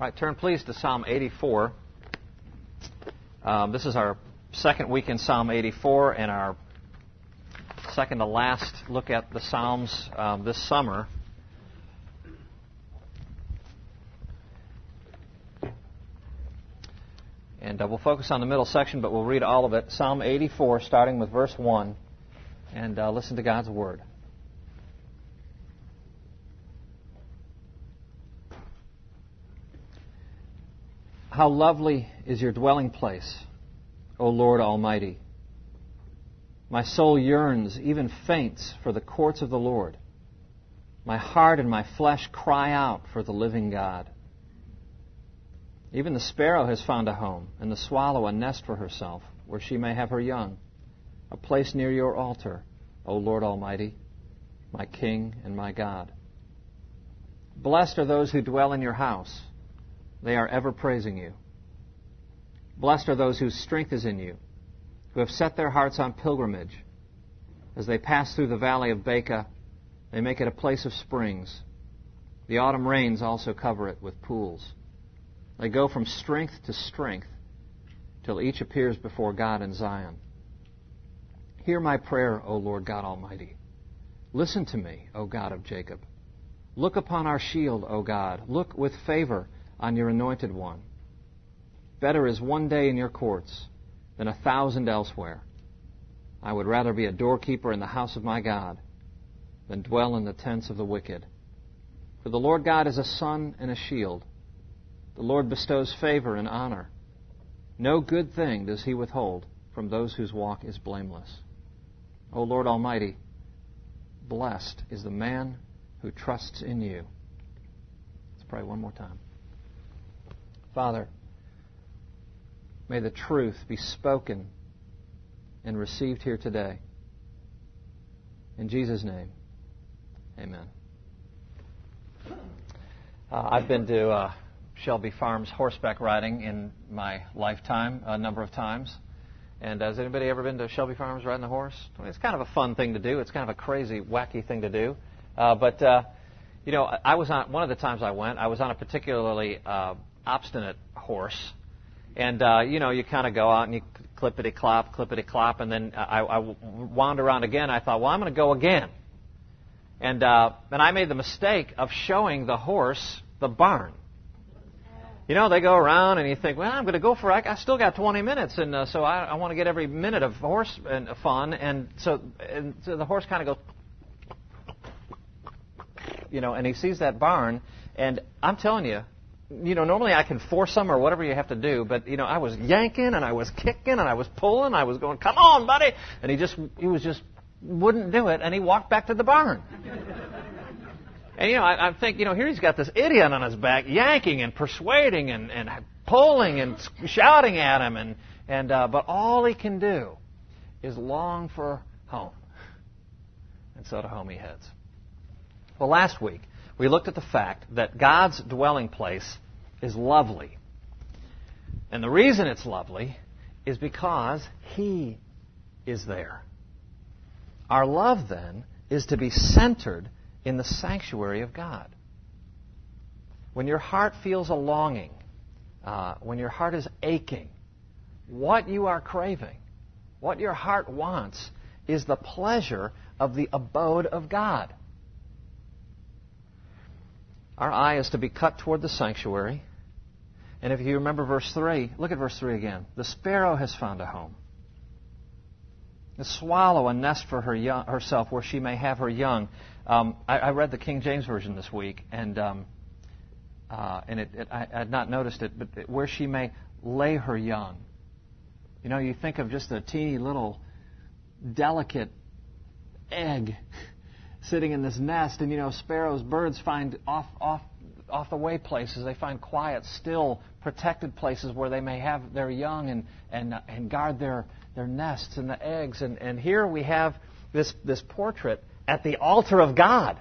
All right, turn please to Psalm 84. Um, this is our second week in Psalm 84 and our second to last look at the Psalms um, this summer. And uh, we'll focus on the middle section, but we'll read all of it. Psalm 84, starting with verse 1, and uh, listen to God's Word. How lovely is your dwelling place, O Lord Almighty! My soul yearns, even faints, for the courts of the Lord. My heart and my flesh cry out for the living God. Even the sparrow has found a home, and the swallow a nest for herself, where she may have her young, a place near your altar, O Lord Almighty, my King and my God. Blessed are those who dwell in your house. They are ever praising you. Blessed are those whose strength is in you, who have set their hearts on pilgrimage. As they pass through the valley of Baca, they make it a place of springs. The autumn rains also cover it with pools. They go from strength to strength till each appears before God in Zion. Hear my prayer, O Lord God Almighty. Listen to me, O God of Jacob. Look upon our shield, O God. Look with favor on your anointed one. Better is one day in your courts than a thousand elsewhere. I would rather be a doorkeeper in the house of my God than dwell in the tents of the wicked. For the Lord God is a sun and a shield. The Lord bestows favor and honor. No good thing does he withhold from those whose walk is blameless. O Lord Almighty, blessed is the man who trusts in you. Let's pray one more time. Father, may the truth be spoken and received here today. In Jesus' name, amen. Uh, I've been to uh, Shelby Farms horseback riding in my lifetime a number of times. And has anybody ever been to Shelby Farms riding a horse? It's kind of a fun thing to do. It's kind of a crazy, wacky thing to do. Uh, but uh, you know, I was on one of the times I went. I was on a particularly uh, obstinate horse, and uh, you know, you kind of go out and you clippity clop, clippity clop, and then I, I wound around again. I thought, well, I'm going to go again, and uh, and I made the mistake of showing the horse the barn. You know, they go around and you think, well, I'm going to go for it. I still got 20 minutes, and uh, so I, I want to get every minute of horse and uh, fun. And so, and so the horse kind of goes, you know, and he sees that barn, and I'm telling you, you know, normally I can force them or whatever you have to do, but you know, I was yanking and I was kicking and I was pulling, I was going, "Come on, buddy!" And he just, he was just wouldn't do it, and he walked back to the barn. and you know, I, I think, you know, here he's got this idiot on his back, yanking and persuading and, and pulling and shouting at him, and and uh, but all he can do is long for home, and so to home he heads. Well, last week we looked at the fact that God's dwelling place is lovely. And the reason it's lovely is because He is there. Our love, then, is to be centered in the sanctuary of God. When your heart feels a longing, uh, when your heart is aching, what you are craving, what your heart wants, is the pleasure of the abode of God. Our eye is to be cut toward the sanctuary. And if you remember verse 3, look at verse 3 again. The sparrow has found a home. The swallow a nest for her young, herself where she may have her young. Um, I, I, read the King James Version this week, and, um, uh, and it, it, I, I had not noticed it, but where she may lay her young. You know, you think of just a teeny little delicate egg sitting in this nest. And you know, sparrows, birds find off off off the way places. They find quiet, still, protected places where they may have their young and and and guard their their nests and the eggs. And and here we have this this portrait at the altar of God.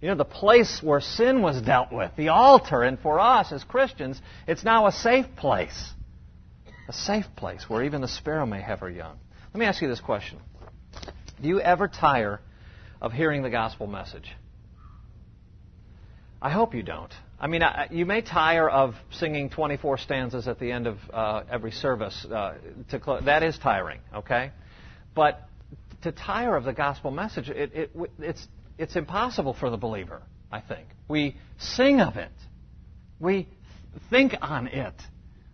You know, the place where sin was dealt with, the altar. And for us as Christians, it's now a safe place. A safe place where even the sparrow may have her young. Let me ask you this question Do you ever tire of hearing the gospel message. I hope you don't. I mean, I, you may tire of singing 24 stanzas at the end of uh, every service. Uh, to cl- that is tiring, okay? But to tire of the gospel message, it, it, it's, it's impossible for the believer, I think. We sing of it, we think on it,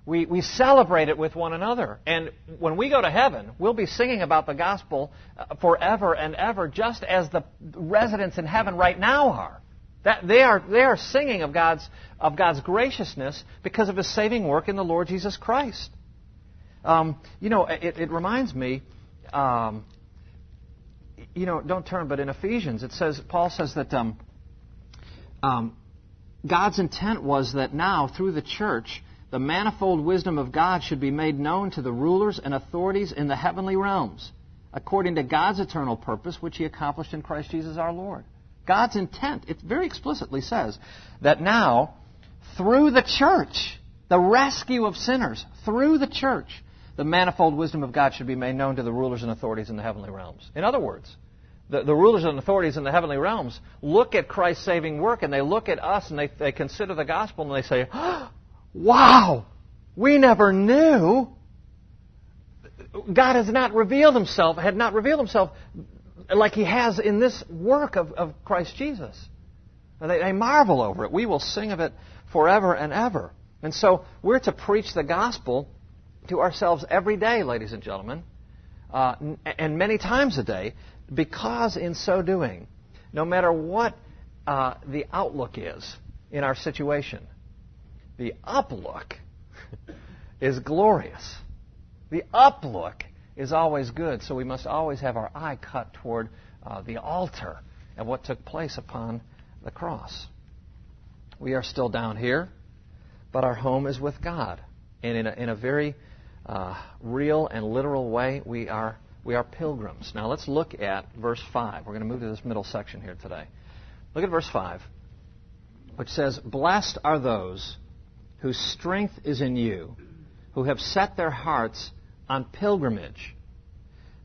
we, we celebrate it with one another. And when we go to heaven, we'll be singing about the gospel uh, forever and ever, just as the residents in heaven right now are. That they are they are singing of God's of God's graciousness because of His saving work in the Lord Jesus Christ. Um, you know, it, it reminds me. Um, you know, don't turn, but in Ephesians it says Paul says that um, um, God's intent was that now through the church the manifold wisdom of God should be made known to the rulers and authorities in the heavenly realms, according to God's eternal purpose, which He accomplished in Christ Jesus our Lord. God's intent, it very explicitly says that now, through the church, the rescue of sinners, through the church, the manifold wisdom of God should be made known to the rulers and authorities in the heavenly realms. In other words, the, the rulers and authorities in the heavenly realms look at Christ's saving work and they look at us and they, they consider the gospel and they say, oh, Wow! We never knew. God has not revealed himself, had not revealed himself like he has in this work of, of Christ Jesus. They, they marvel over it. We will sing of it forever and ever. And so we're to preach the gospel to ourselves every day, ladies and gentlemen, uh, and many times a day, because in so doing, no matter what uh, the outlook is in our situation, the uplook is glorious. The uplook is always good, so we must always have our eye cut toward uh, the altar and what took place upon the cross. We are still down here, but our home is with God. And in a, in a very uh, real and literal way, we are, we are pilgrims. Now let's look at verse 5. We're going to move to this middle section here today. Look at verse 5, which says, Blessed are those whose strength is in you, who have set their hearts on pilgrimage.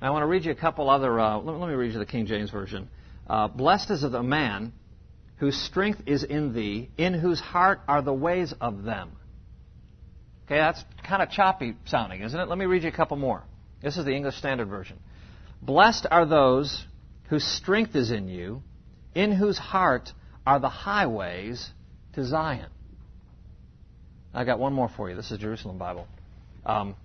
Now, I want to read you a couple other, uh, let, let, me read you the King James Version. Uh, Blessed is the man whose strength is in thee, in whose heart are the ways of them. Okay, that's kind of choppy sounding, isn't it? Let me read you a couple more. This is the English Standard Version. Blessed are those whose strength is in you, in whose heart are the highways to Zion. I got one more for you. This is Jerusalem Bible. Um,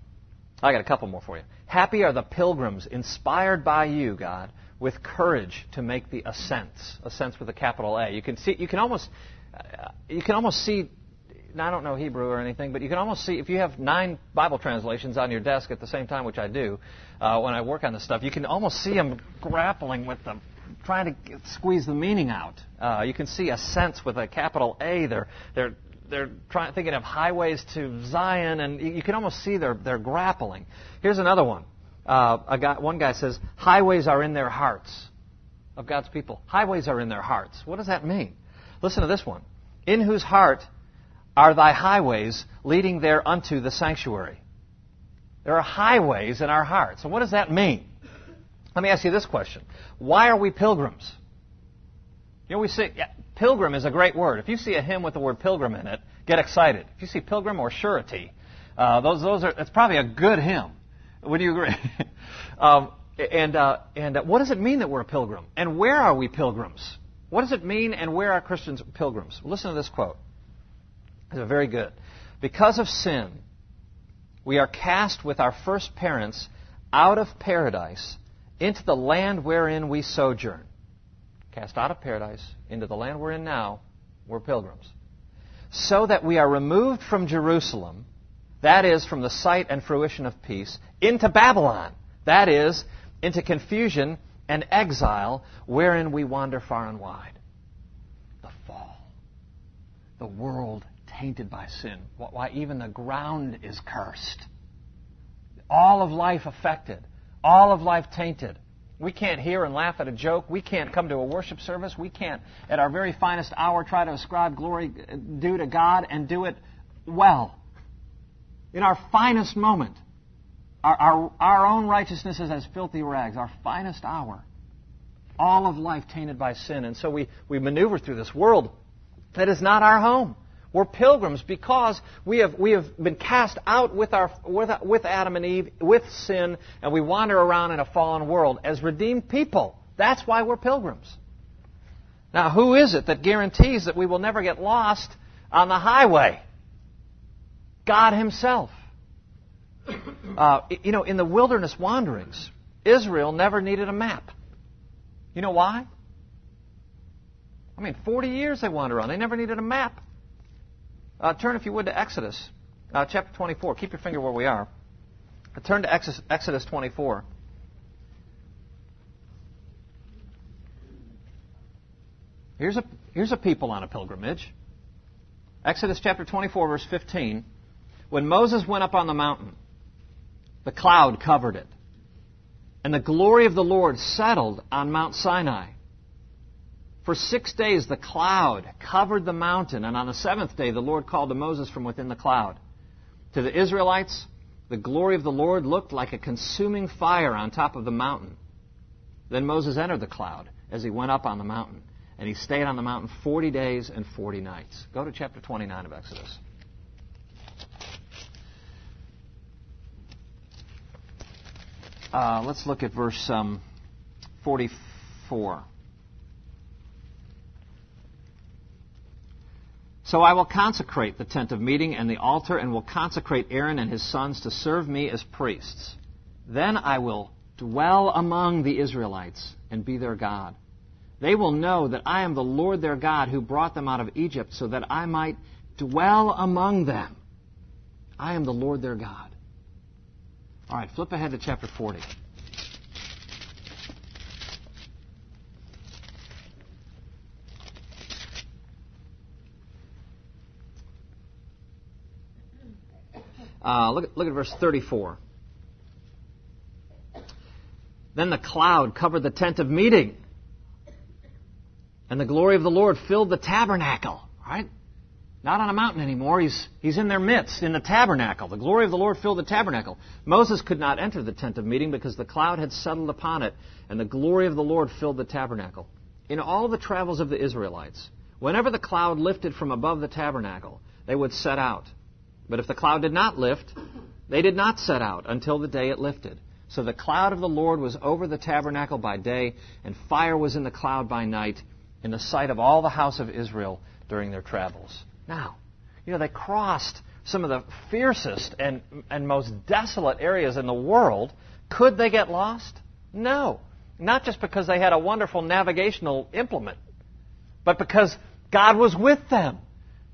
I got a couple more for you. Happy are the pilgrims inspired by you, God, with courage to make the ascents. Ascents with a capital A. You can see. You can almost. Uh, you can almost see. I don't know Hebrew or anything, but you can almost see if you have nine Bible translations on your desk at the same time, which I do uh, when I work on this stuff. You can almost see them grappling with them trying to get, squeeze the meaning out. Uh, you can see ascents with a capital A. They're they're they're trying, thinking of highways to Zion, and you, can almost see they're, they're grappling. Here's another one. Uh, a guy, one guy says, highways are in their hearts of God's people. Highways are in their hearts. What does that mean? Listen to this one. In whose heart are thy highways leading there unto the sanctuary? There are highways in our hearts. So what does that mean? Let me ask you this question. Why are we pilgrims? You know, we say, yeah, pilgrim is a great word. If you see a hymn with the word pilgrim in it, get excited. If you see pilgrim or surety, uh, those, those are, it's probably a good hymn. Would you agree? um, and, uh, and uh, what does it mean that we're a pilgrim? And where are we pilgrims? What does it mean and where are Christians pilgrims? Listen to this quote. It's very good. Because of sin, we are cast with our first parents out of paradise into the land wherein we sojourn cast out of paradise into the land we're in now, we're pilgrims. So that we are removed from Jerusalem, that is, from the sight and fruition of peace, into Babylon, that is, into confusion and exile, wherein we wander far and wide. The fall. The world tainted by sin. Why, even the ground is cursed. All of life affected. All of life tainted. We can't hear and laugh at a joke. We can't come to a worship service. We can't, at our very finest hour, try to ascribe glory due to God and do it well. In our finest moment, our, our, our own righteousness is as filthy rags, our finest hour. All of life tainted by sin. And so we, we maneuver through this world That is not our home. We're pilgrims because we have, we have been cast out with, our, with, with Adam and Eve, with sin, and we wander around in a fallen world as redeemed people. That's why we're pilgrims. Now, who is it that guarantees that we will never get lost on the highway? God Himself. Uh, you know, in the wilderness wanderings, Israel never needed a map. You know why? I mean, 40 years they wandered around. They never needed a map. Uh, turn, if you would, to Exodus uh, chapter 24. Keep your finger where we are. Uh, turn to Exodus, Exodus 24. Here's a, here's a people on a pilgrimage. Exodus chapter 24, verse 15. When Moses went up on the mountain, the cloud covered it, and the glory of the Lord settled on Mount Sinai. For six days the cloud covered the mountain, and on the seventh day the Lord called to Moses from within the cloud. To the Israelites, the glory of the Lord looked like a consuming fire on top of the mountain. Then Moses entered the cloud as he went up on the mountain, and he stayed on the mountain 40 days and 40 nights. Go to chapter 29 of Exodus. Uh, let's look at verse um, 44. So I will consecrate the tent of meeting and the altar, and will consecrate Aaron and his sons to serve me as priests. Then I will dwell among the Israelites and be their God. They will know that I am the Lord their God who brought them out of Egypt so that I might dwell among them. I am the Lord their God. All right, flip ahead to chapter 40. Uh, look, at, look at verse 34. Then the cloud covered the tent of meeting, and the glory of the Lord filled the tabernacle. Right? Not on a mountain anymore. He's, he's in their midst, in the tabernacle. The glory of the Lord filled the tabernacle. Moses could not enter the tent of meeting because the cloud had settled upon it, and the glory of the Lord filled the tabernacle. In all the travels of the Israelites, whenever the cloud lifted from above the tabernacle, they would set out. But if the cloud did not lift, they did not set out until the day it lifted. So the cloud of the Lord was over the tabernacle by day, and fire was in the cloud by night, in the sight of all the house of Israel during their travels. Now, you know, they crossed some of the fiercest and, and most desolate areas in the world. Could they get lost? No. Not just because they had a wonderful navigational implement, but because God was with them.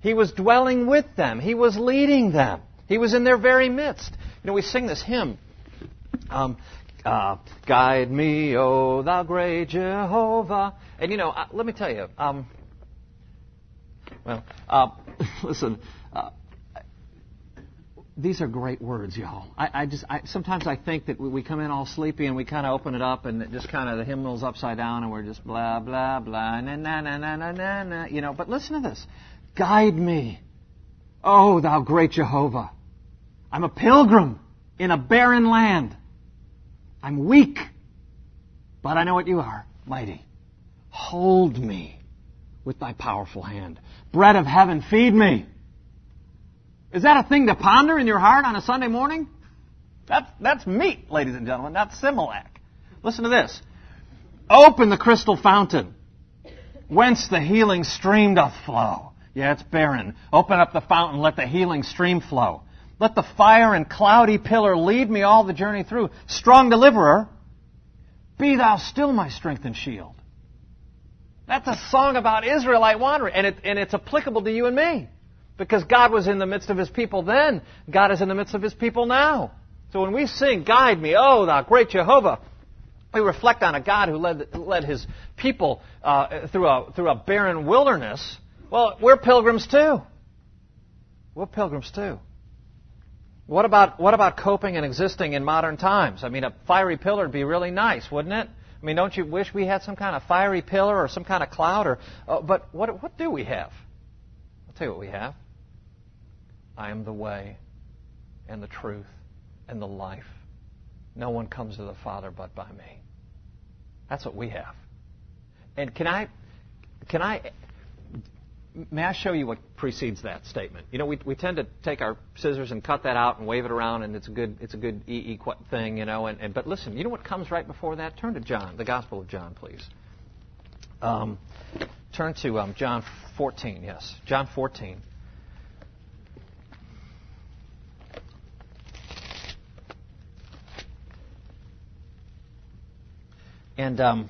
He was dwelling with them. He was leading them. He was in their very midst. You know, we sing this hymn. Um, uh, Guide me, O thou great Jehovah. And you know, uh, let me tell you. Um, well, uh, listen. Uh, these are great words, y'all. I, I just I, sometimes I think that we, we come in all sleepy and we kind of open it up and it just kind of the hymnal's upside down and we're just blah blah blah na na na na na na na. You know, but listen to this. Guide me, O thou great Jehovah. I'm a pilgrim in a barren land. I'm weak, but I know what you are, mighty. Hold me with thy powerful hand. Bread of heaven, feed me. Is that a thing to ponder in your heart on a Sunday morning? That's, that's meat, ladies and gentlemen. That's Similac. Listen to this. Open the crystal fountain, whence the healing stream doth flow. Yeah, it's barren. Open up the fountain, let the healing stream flow. Let the fire and cloudy pillar lead me all the journey through. Strong deliverer, be thou still my strength and shield. That's a song about Israelite wandering, and, it, and it's applicable to you and me. Because God was in the midst of His people then. God is in the midst of His people now. So when we sing, Guide me, oh, thou great Jehovah, we reflect on a God who led, led His people uh, through, a, through a barren wilderness well, we're pilgrims too. We're pilgrims too. What about, what about coping and existing in modern times? I mean, a fiery pillar would be really nice, wouldn't it? I mean, don't you wish we had some kind of fiery pillar or some kind of cloud? Or, uh, but what, what do we have? I'll tell you what we have. I am the way and the truth and the life. No one comes to the Father but by me. That's what we have. And can I, can I may I show you what precedes that statement? You know, we, we tend to take our scissors and cut that out and wave it around, and it's a good it's a good EE thing, you know. And, and but listen, you know what comes right before that? Turn to John, the Gospel of John, please. Um, turn to um, John 14. Yes, John 14. And um,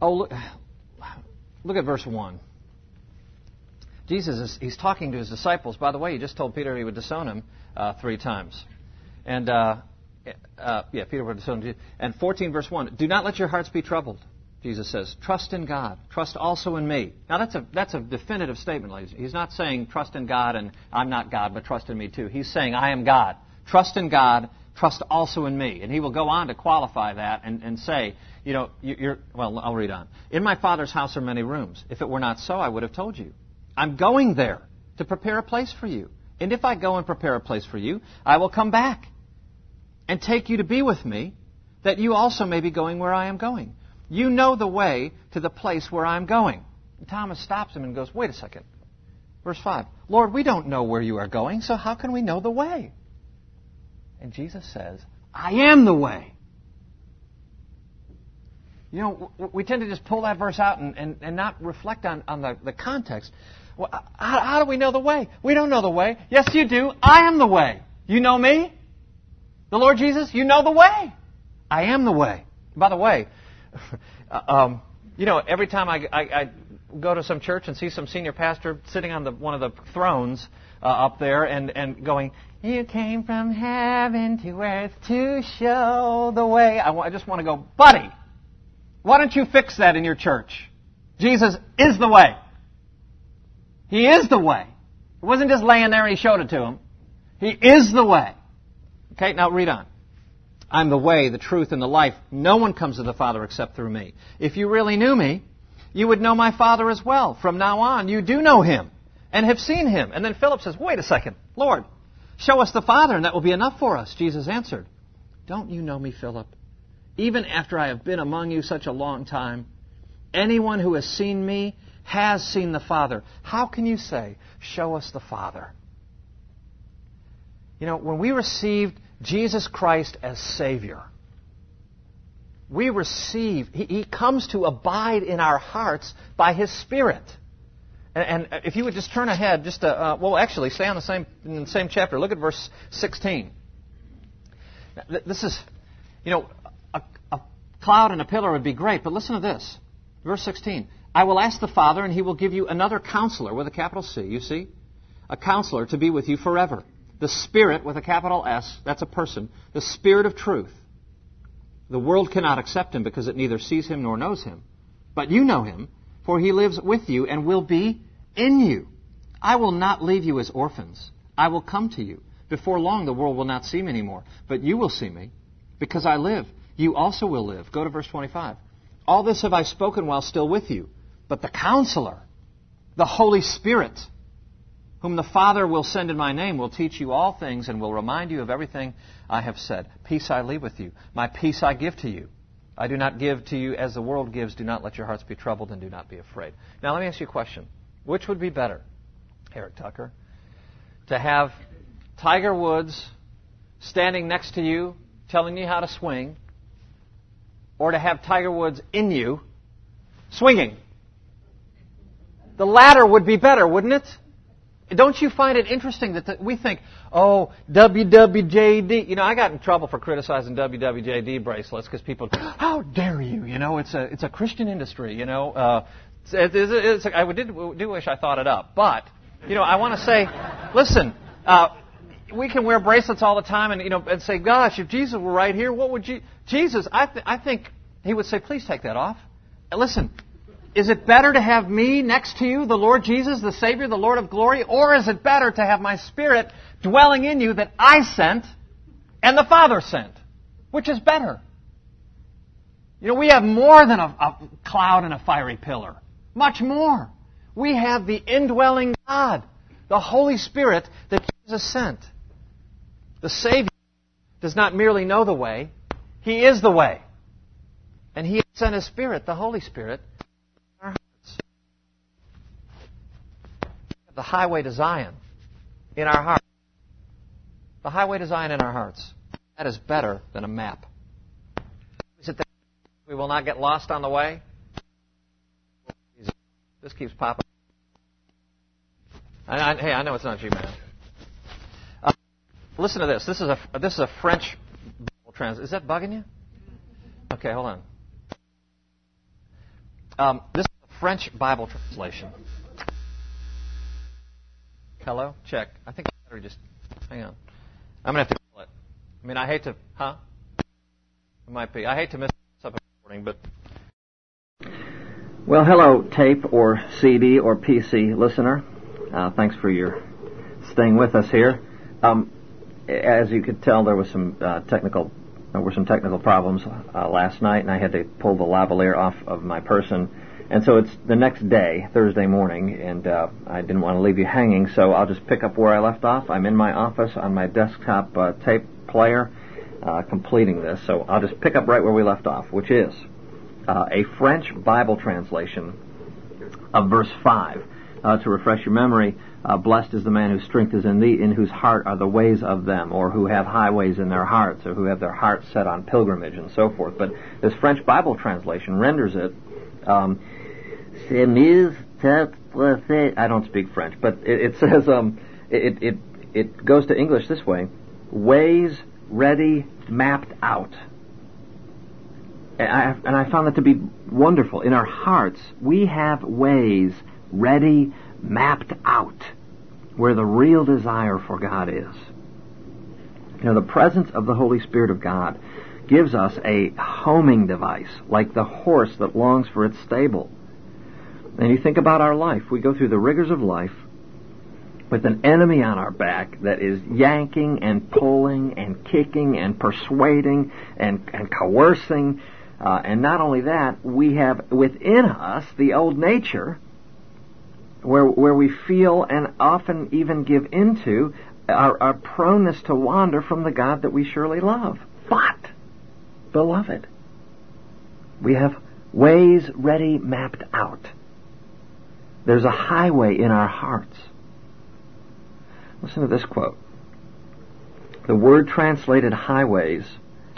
oh, look, look at verse one. Jesus is he's talking to his disciples. By the way, he just told Peter he would disown him uh, three times, and uh, uh, yeah, Peter would disown him. And 14 verse one. Do not let your hearts be troubled. Jesus says, trust in God. Trust also in me. Now that's a that's a definitive statement, ladies. He's not saying trust in God and I'm not God, but trust in me too. He's saying I am God. Trust in God trust also in me. And he will go on to qualify that and, and say, you know, you're, well, I'll read on. In my Father's house are many rooms. If it were not so, I would have told you. I'm going there to prepare a place for you. And if I go and prepare a place for you, I will come back and take you to be with me, that you also may be going where I am going. You know the way to the place where I'm going. And Thomas stops him and goes, Wait a second. Verse 5 Lord, we don't know where you are going, so how can we know the way? And Jesus says, I am the way. You know, we tend to just pull that verse out and, and, and not reflect on, on the, the context. Well, how, how do we know the way? We don't know the way. Yes, you do. I am the way. You know me? The Lord Jesus, you know the way. I am the way. By the way, um, you know, every time I, I, I, go to some church and see some senior pastor sitting on the, one of the thrones uh, up there and, and going, you came from heaven to earth to show the way. I, I just want to go, buddy, why don't you fix that in your church? Jesus is the way. He is the way. It wasn't just laying there and he showed it to him. He is the way. Okay, now read on. I'm the way, the truth, and the life. No one comes to the Father except through me. If you really knew me, you would know my Father as well. From now on, you do know him and have seen him. And then Philip says, Wait a second, Lord, Show us the Father, and that will be enough for us. Jesus answered, Don't you know me, Philip? Even after I have been among you such a long time, anyone who has seen me has seen the Father. How can you say, Show us the Father? You know, when we received Jesus Christ as Savior, we receive, He, he comes to abide in our hearts by His Spirit. And, if you would just turn ahead, just to, uh, well, actually, stay on the same in the same chapter. Look at verse 16. This is, you know, cloud and a pillar would be great, but listen to this. Verse 16. I will ask the Father, and he will give you another counselor with a capital C, you see? A counselor to be with you forever. The Spirit with a capital S, that's a person. The Spirit of truth. The world cannot accept him because it neither sees him nor knows him. But you know him for he lives with you and will be in you. I will not leave you as orphans. I will come to you. Before long, the world will not see me anymore, but you will see me. Because I live, you also will live. Go to verse 25. All this have I spoken while still with you, but the counselor, the Holy Spirit, whom the Father will send in my name, will teach you all things and will remind you of everything I have said. Peace I leave with you. My peace I give to you. I do not give to you as the world gives. Do not let your hearts be troubled and do not be afraid. Now, let me ask you a question. Which would be better, Eric Tucker? To have Tiger Woods standing next to you telling you how to swing, or to have Tiger Woods in you swinging? The latter would be better, wouldn't it? Don't you find it interesting that the, we think, oh, WWJD? You know, I got in trouble for criticizing WWJD bracelets because people, how dare you? You know, it's a it's a Christian industry. You know, uh, it's, it's, it's, I did do wish I thought it up, but you know, I want to say, listen. Uh, we can wear bracelets all the time and you know and say, "Gosh, if Jesus were right here, what would you?" Jesus, I, th- I think he would say, "Please take that off." And listen, is it better to have me next to you, the Lord Jesus, the Savior, the Lord of glory, or is it better to have my Spirit dwelling in you that I sent and the Father sent? Which is better? You know, we have more than a, a cloud and a fiery pillar. Much more. We have the indwelling God, the Holy Spirit that Jesus sent. The Savior does not merely know the way, He is the way. And He sent His Spirit, the Holy Spirit, in our hearts. The highway to Zion in our hearts. The highway to Zion in our hearts. That is better than a map. We will not get lost on the way. This keeps popping. I, I, hey, I know it's not you, man. Listen to this. This is a this is a French Bible trans. Is that bugging you? Okay, hold on. Um, this is a French Bible translation. Hello, check. I think I better just hang on. I'm gonna have to call it. I mean, I hate to, huh? It might be. I hate to miss up recording, but. Well, hello, tape or CD or PC listener. Uh, thanks for your staying with us here. Um, as you could tell, there was some uh, technical there were some technical problems uh, last night, and I had to pull the lavalier off of my person. And so it's the next day, Thursday morning, and uh, I didn't want to leave you hanging, so I'll just pick up where I left off. I'm in my office on my desktop uh, tape player, uh, completing this. So I'll just pick up right where we left off, which is uh, a French Bible translation of verse 5 uh, to refresh your memory, uh, blessed is the man whose strength is in thee, in whose heart are the ways of them, or who have highways in their hearts, or who have their hearts set on pilgrimage, and so forth. But this French Bible translation renders it, um, I don't speak French, but it, it says, um, it, it, it goes to English this way, ways ready, mapped out. And I, and I found that to be wonderful. In our hearts, we have ways ready, mapped out, where the real desire for God is. You know, the presence of the Holy Spirit of God gives us a homing device, like the horse that longs for its stable. And you think about our life. We go through the rigors of life with an enemy on our back that is yanking and pulling and kicking and persuading and, and coercing. Uh, and not only that, we have within us the old nature where, where we feel and often even give into our, our proneness to wander from the God that we surely love. But, beloved, we have ways ready mapped out. There's a highway in our hearts. Listen to this quote. The word translated highways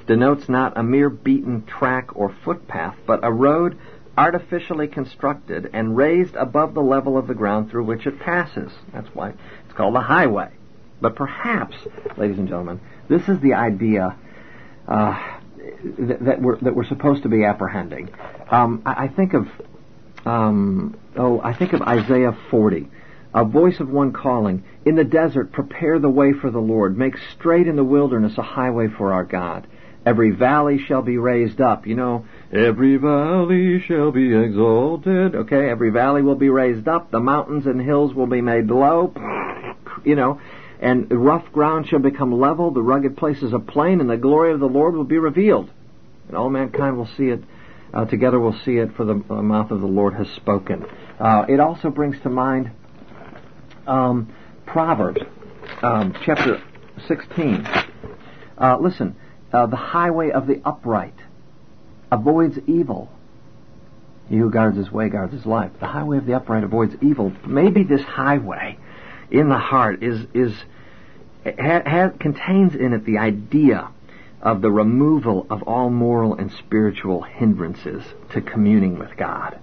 denotes not a mere beaten track or footpath, but a road artificially constructed and raised above the level of the ground through which it passes. That's why it's called a highway. But perhaps, ladies and gentlemen, this is the idea uh, that, that, we're that we're supposed to be apprehending. Um, I, I, think of um, oh, I think of Isaiah 40, a voice of one calling, "In the desert, prepare the way for the Lord; make straight in the wilderness a highway for our God." Every valley shall be raised up. You know, every valley shall be exalted. Okay, every valley will be raised up. The mountains and hills will be made low. You know, and rough ground shall become level. The rugged places a plain, and the glory of the Lord will be revealed. And all mankind will see it. Uh, together we'll see it, for the mouth of the Lord has spoken. Uh, it also brings to mind um, Proverbs, um, chapter 16. Uh, listen, uh, the highway of the upright avoids evil. He who guards his way guards his life. The highway of the upright avoids evil. Maybe this highway in the heart is is ha, ha, contains in it the idea of the removal of all moral and spiritual hindrances to communing with God.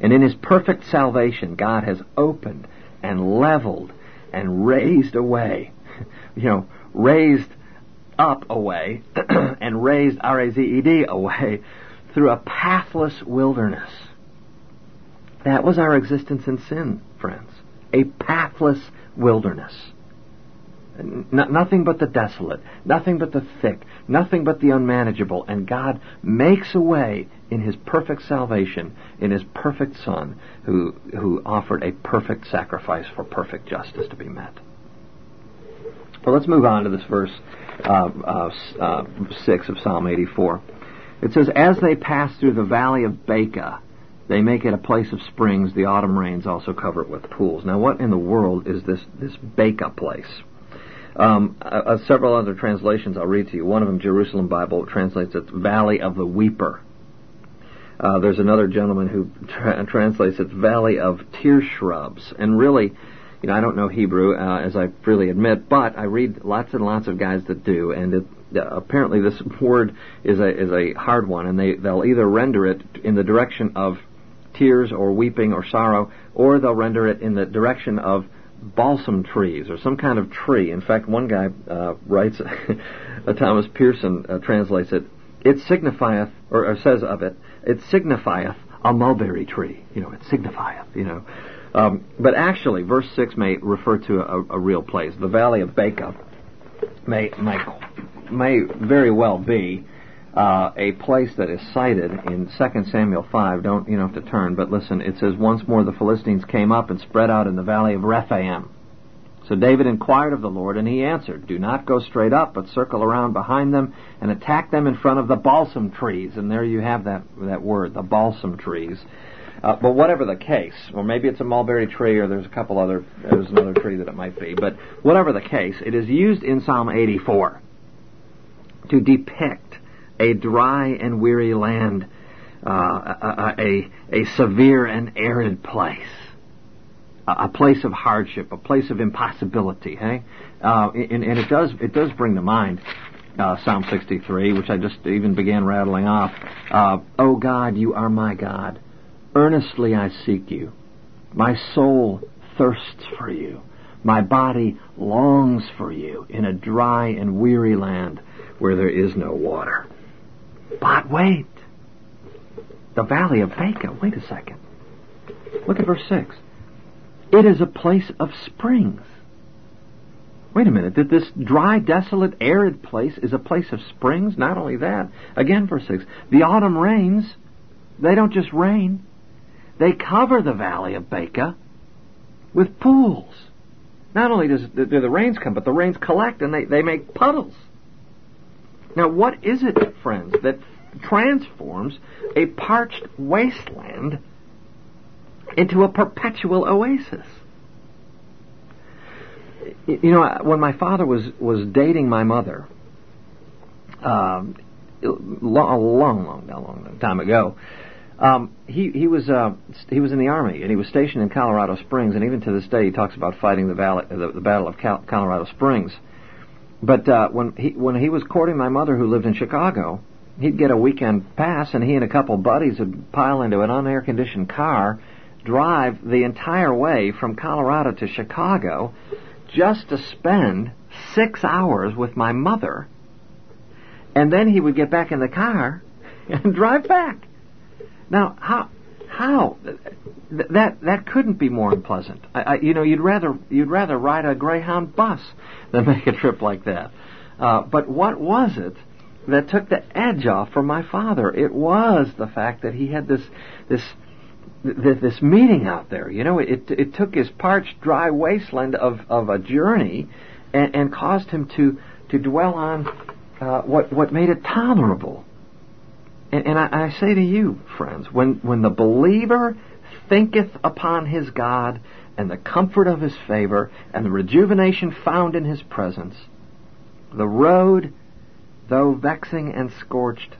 And in his perfect salvation, God has opened and leveled and raised away, you know, raised up away and raised R-A-Z-E-D away through a pathless wilderness. That was our existence in sin, friends. A pathless wilderness. N- nothing but the desolate, nothing but the thick, nothing but the unmanageable. And God makes a way in His perfect salvation, in His perfect Son, who, who offered a perfect sacrifice for perfect justice to be met. Well, let's move on to this verse uh, uh, uh, 6 of Psalm 84. It says, As they pass through the valley of Baca, they make it a place of springs. The autumn rains also cover it with pools. Now, what in the world is this, this Baca place? Um, uh, uh, several other translations I'll read to you. One of them, Jerusalem Bible, translates it Valley of the Weeper. Uh, there's another gentleman who tra- translates it Valley of Tear Shrubs. And really, you know, I don't know Hebrew, uh, as I freely admit, but I read lots and lots of guys that do, and it, uh, apparently this word is a is a hard one, and they they'll either render it in the direction of tears or weeping or sorrow, or they'll render it in the direction of balsam trees or some kind of tree. In fact, one guy uh, writes, Thomas Pearson uh, translates it, it signifieth, or, or, says of it, it signifieth a mulberry tree. You know, it signifieth, you know. Um, but actually, verse 6 may refer to a, a real place. The valley of Baca may, may, may very well be uh, a place that is cited in 2 Samuel 5. Don't you know have to turn, but listen. It says, "Once more the Philistines came up and spread out in the valley of Rephaim." So David inquired of the Lord, and he answered, "Do not go straight up, but circle around behind them and attack them in front of the balsam trees." And there you have that that word, the balsam trees. Uh, but whatever the case, or maybe it's a mulberry tree, or there's a couple other, there's another tree that it might be. But whatever the case, it is used in Psalm 84 to depict a dry and weary land, uh, a, a, a, severe and arid place, a, place of hardship, a place of impossibility. Hey, uh, and, and, it does it does bring to mind uh, Psalm 63, which I just even began rattling off. Uh, oh God, you are my God. Earnestly I seek you. My soul thirsts for you. My body longs for you in a dry and weary land where there is no water. But wait. The Valley of Baca. Wait a second. Look at verse 6. It is a place of springs. Wait a minute. That this dry, desolate, arid place is a place of springs? Not only that. Again, verse 6. The autumn rains, they don't just rain. They cover the Valley of Baca with pools. Not only does do the rains come, but the rains collect and they, they make puddles. Now, what is it, friends, that transforms a parched wasteland into a perpetual oasis? You know, when my father was, was dating my mother, um, long, a long, long, long time ago, um, he he was uh, he was in the army and he was stationed in Colorado Springs, and even to this day he talks about fighting the, valley, the, the Battle of Cal- Colorado Springs. But uh, when he when he was courting my mother, who lived in Chicago, he'd get a weekend pass, and he and a couple buddies would pile into an unair conditioned car, drive the entire way from Colorado to Chicago, just to spend six hours with my mother, and then he would get back in the car and drive back. Now, how how that that couldn't be more unpleasant. I, I, you know, you'd rather you'd rather ride a Greyhound bus than make a trip like that. Uh, but what was it that took the edge off for my father? It was the fact that he had this this this meeting out there. You know, it it took his parched, dry wasteland of of a journey, and, and caused him to to dwell on uh, what what made it tolerable. And, and I, I say to you, friends, when when the believer thinketh upon his God and the comfort of his favor and the rejuvenation found in his presence, the road, though vexing and scorched,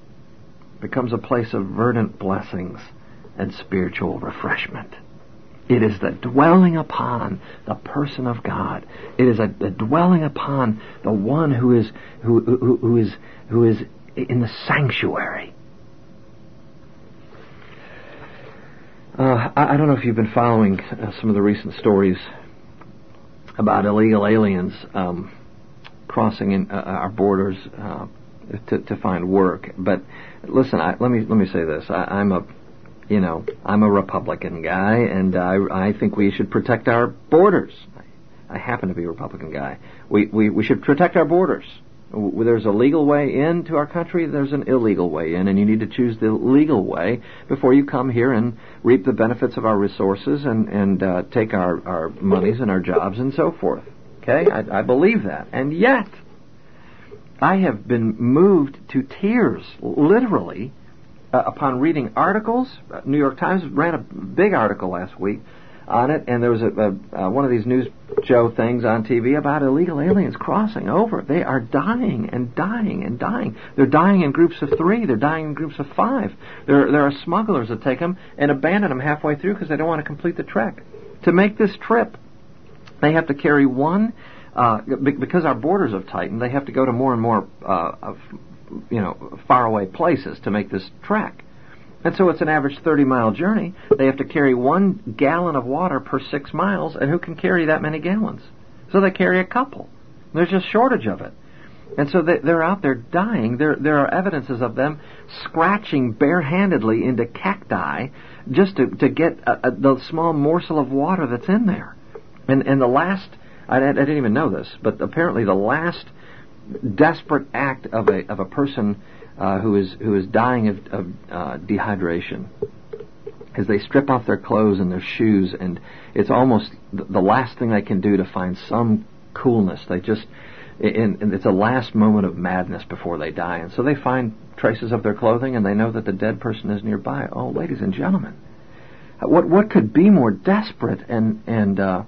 becomes a place of verdant blessings and spiritual refreshment. It is the dwelling upon the person of God. It is a, the dwelling upon the one who is who, who, who is who is in the sanctuary Uh, I, I, don't know if you've been following uh, some of the recent stories about illegal aliens um, crossing in, uh, our borders uh, to, to, find work. But listen, I, let me let me say this: I, am a, you know, I'm a Republican guy, and I, I think we should protect our borders. I happen to be a Republican guy. We we, we should protect our borders there's a legal way into our country, there's an illegal way in, and you need to choose the legal way before you come here and reap the benefits of our resources and, and uh, take our, our monies and our jobs and so forth. Okay? I, I believe that. And yet, I have been moved to tears, literally, uh, upon reading articles. Uh, New York Times ran a big article last week on it, and there was a, a uh, one of these news show things on TV about illegal aliens crossing over. They are dying and dying and dying. They're dying in groups of three. They're dying in groups of five. There, there are smugglers that take them and abandon them halfway through because they don't want to complete the trek. To make this trip, they have to carry one. Uh, because our borders have tightened, they have to go to more and more, uh, of, you know, faraway places to make this trek. And so it's an average 30 mile journey. They have to carry one gallon of water per six miles, and who can carry that many gallons? So they carry a couple. There's just shortage of it. And so they, are out there dying. There, there are evidences of them scratching barehandedly into cacti just to, to get a, a, the small morsel of water that's in there. And, and the last, I, I didn't even know this, but apparently the last desperate act of a, of a person uh, who is who is dying of, of uh, dehydration as they strip off their clothes and their shoes, and it's almost the last thing they can do to find some coolness. They just, and, it's a last moment of madness before they die, and so they find traces of their clothing, and they know that the dead person is nearby. Oh, ladies and gentlemen, what what could be more desperate and and uh,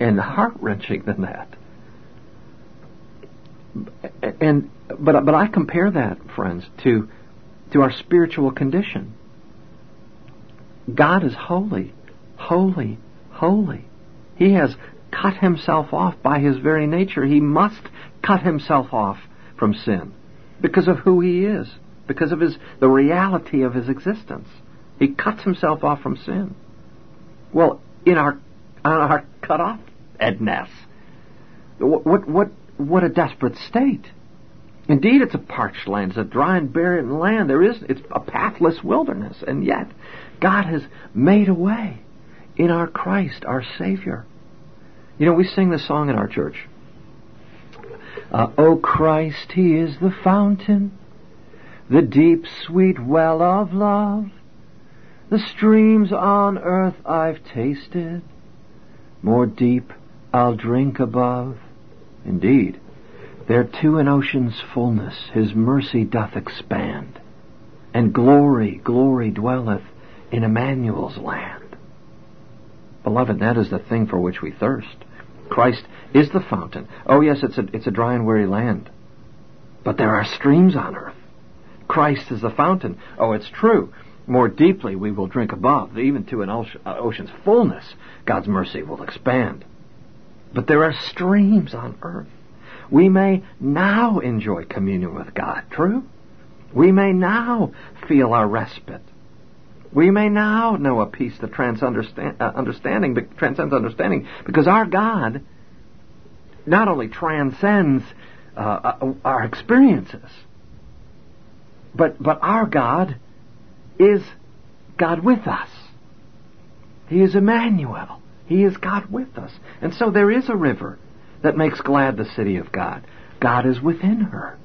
and heart wrenching than that? And but but I compare that, friends, to to our spiritual condition. God is holy, holy, holy. He has cut himself off by his very nature. He must cut himself off from sin because of who he is, because of his the reality of his existence. He cuts himself off from sin. Well, in our on our cut off Edness, what what what what a desperate state. Indeed, it's a parched land. It's a dry and barren land. There is, it's a pathless wilderness. And yet, God has made a way in our Christ, our Savior. You know, we sing this song in our church. Uh, o Christ, He is the fountain, the deep, sweet well of love. The streams on earth I've tasted, more deep I'll drink above. Indeed, there too in ocean's fullness his mercy doth expand, and glory, glory dwelleth in Emmanuel's land. Beloved, that is the thing for which we thirst. Christ is the fountain. Oh yes, it's a, it's a dry and weary land. But there are streams on earth. Christ is the fountain. Oh, it's true. More deeply we will drink above. Even to an uh, ocean's fullness, God's mercy will expand. But there are streams on earth we may now enjoy communion with God. True? We may now feel our respite. We may now know a peace that transcends uh, understanding, transcends understanding, because our God not only transcends uh, uh, our experiences, but but our God is God with us. He is Emmanuel. He is God with us, and so there is a river that makes glad the city of God. God is within her.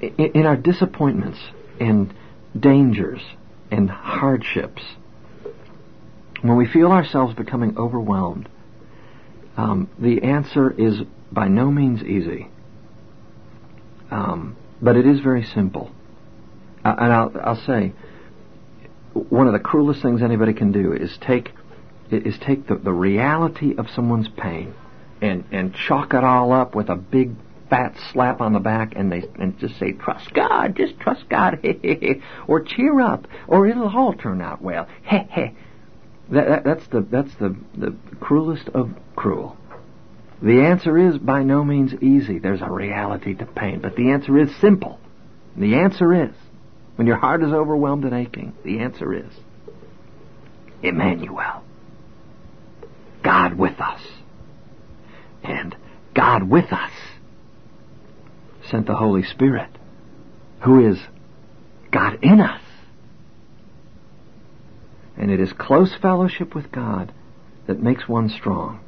In our disappointments and dangers and hardships, when we feel ourselves becoming overwhelmed, um, the answer is by no means easy. Um, but it is very simple. Uh, and I'll, I'll say, one of the cruelest things anybody can do is take is take the, the reality of someone's pain and, and chalk it all up with a big fat slap on the back and they and just say, Trust God, just trust God, or cheer up, or it'll all turn out well. That, that, that's the that's the, the cruelest of cruel. The answer is by no means easy. There's a reality to pain, but the answer is simple. The answer is, when your heart is overwhelmed and aching, the answer is Emmanuel. With us. And God with us sent the Holy Spirit, who is God in us. And it is close fellowship with God that makes one strong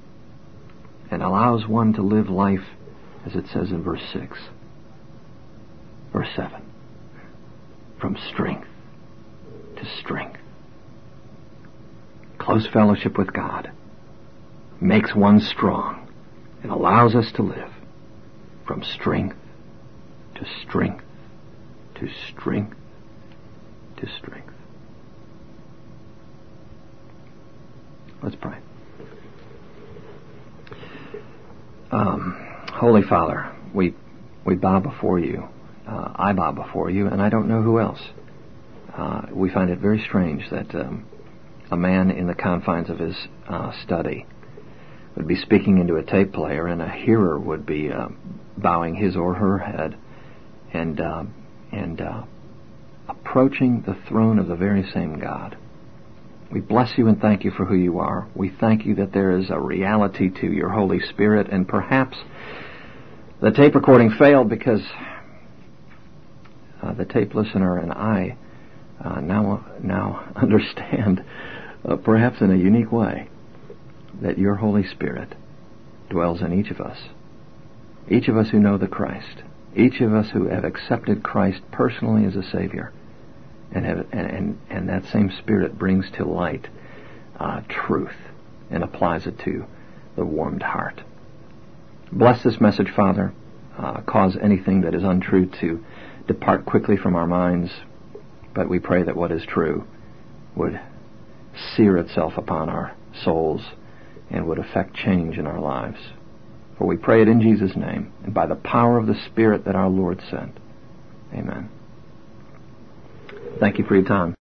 and allows one to live life as it says in verse 6. Verse 7. From strength to strength. Close fellowship with God makes one strong and allows us to live from strength to strength to strength to strength. Let's pray. Um, Holy Father, we we bow before you. Uh, I bow before you, and I don't know who else. Uh, we find it very strange that um, a man in the confines of his uh, study would be speaking into a tape player, and a hearer would be uh, bowing his or her head and uh, and uh, approaching the throne of the very same God. We bless you and thank you for who you are. We thank you that there is a reality to your Holy Spirit, and perhaps the tape recording failed because uh, the tape listener and I uh, now now understand, uh, perhaps in a unique way, that your Holy Spirit dwells in each of us. Each of us who know the Christ. Each of us who have accepted Christ personally as a Savior. And, have, and, and, and that same Spirit brings to light uh, truth and applies it to the warmed heart. Bless this message, Father. Uh, cause anything that is untrue to depart quickly from our minds. But we pray that what is true would sear itself upon our souls and would affect change in our lives. For we pray it in Jesus' name and by the power of the Spirit that our Lord sent. Amen. Thank you for your time.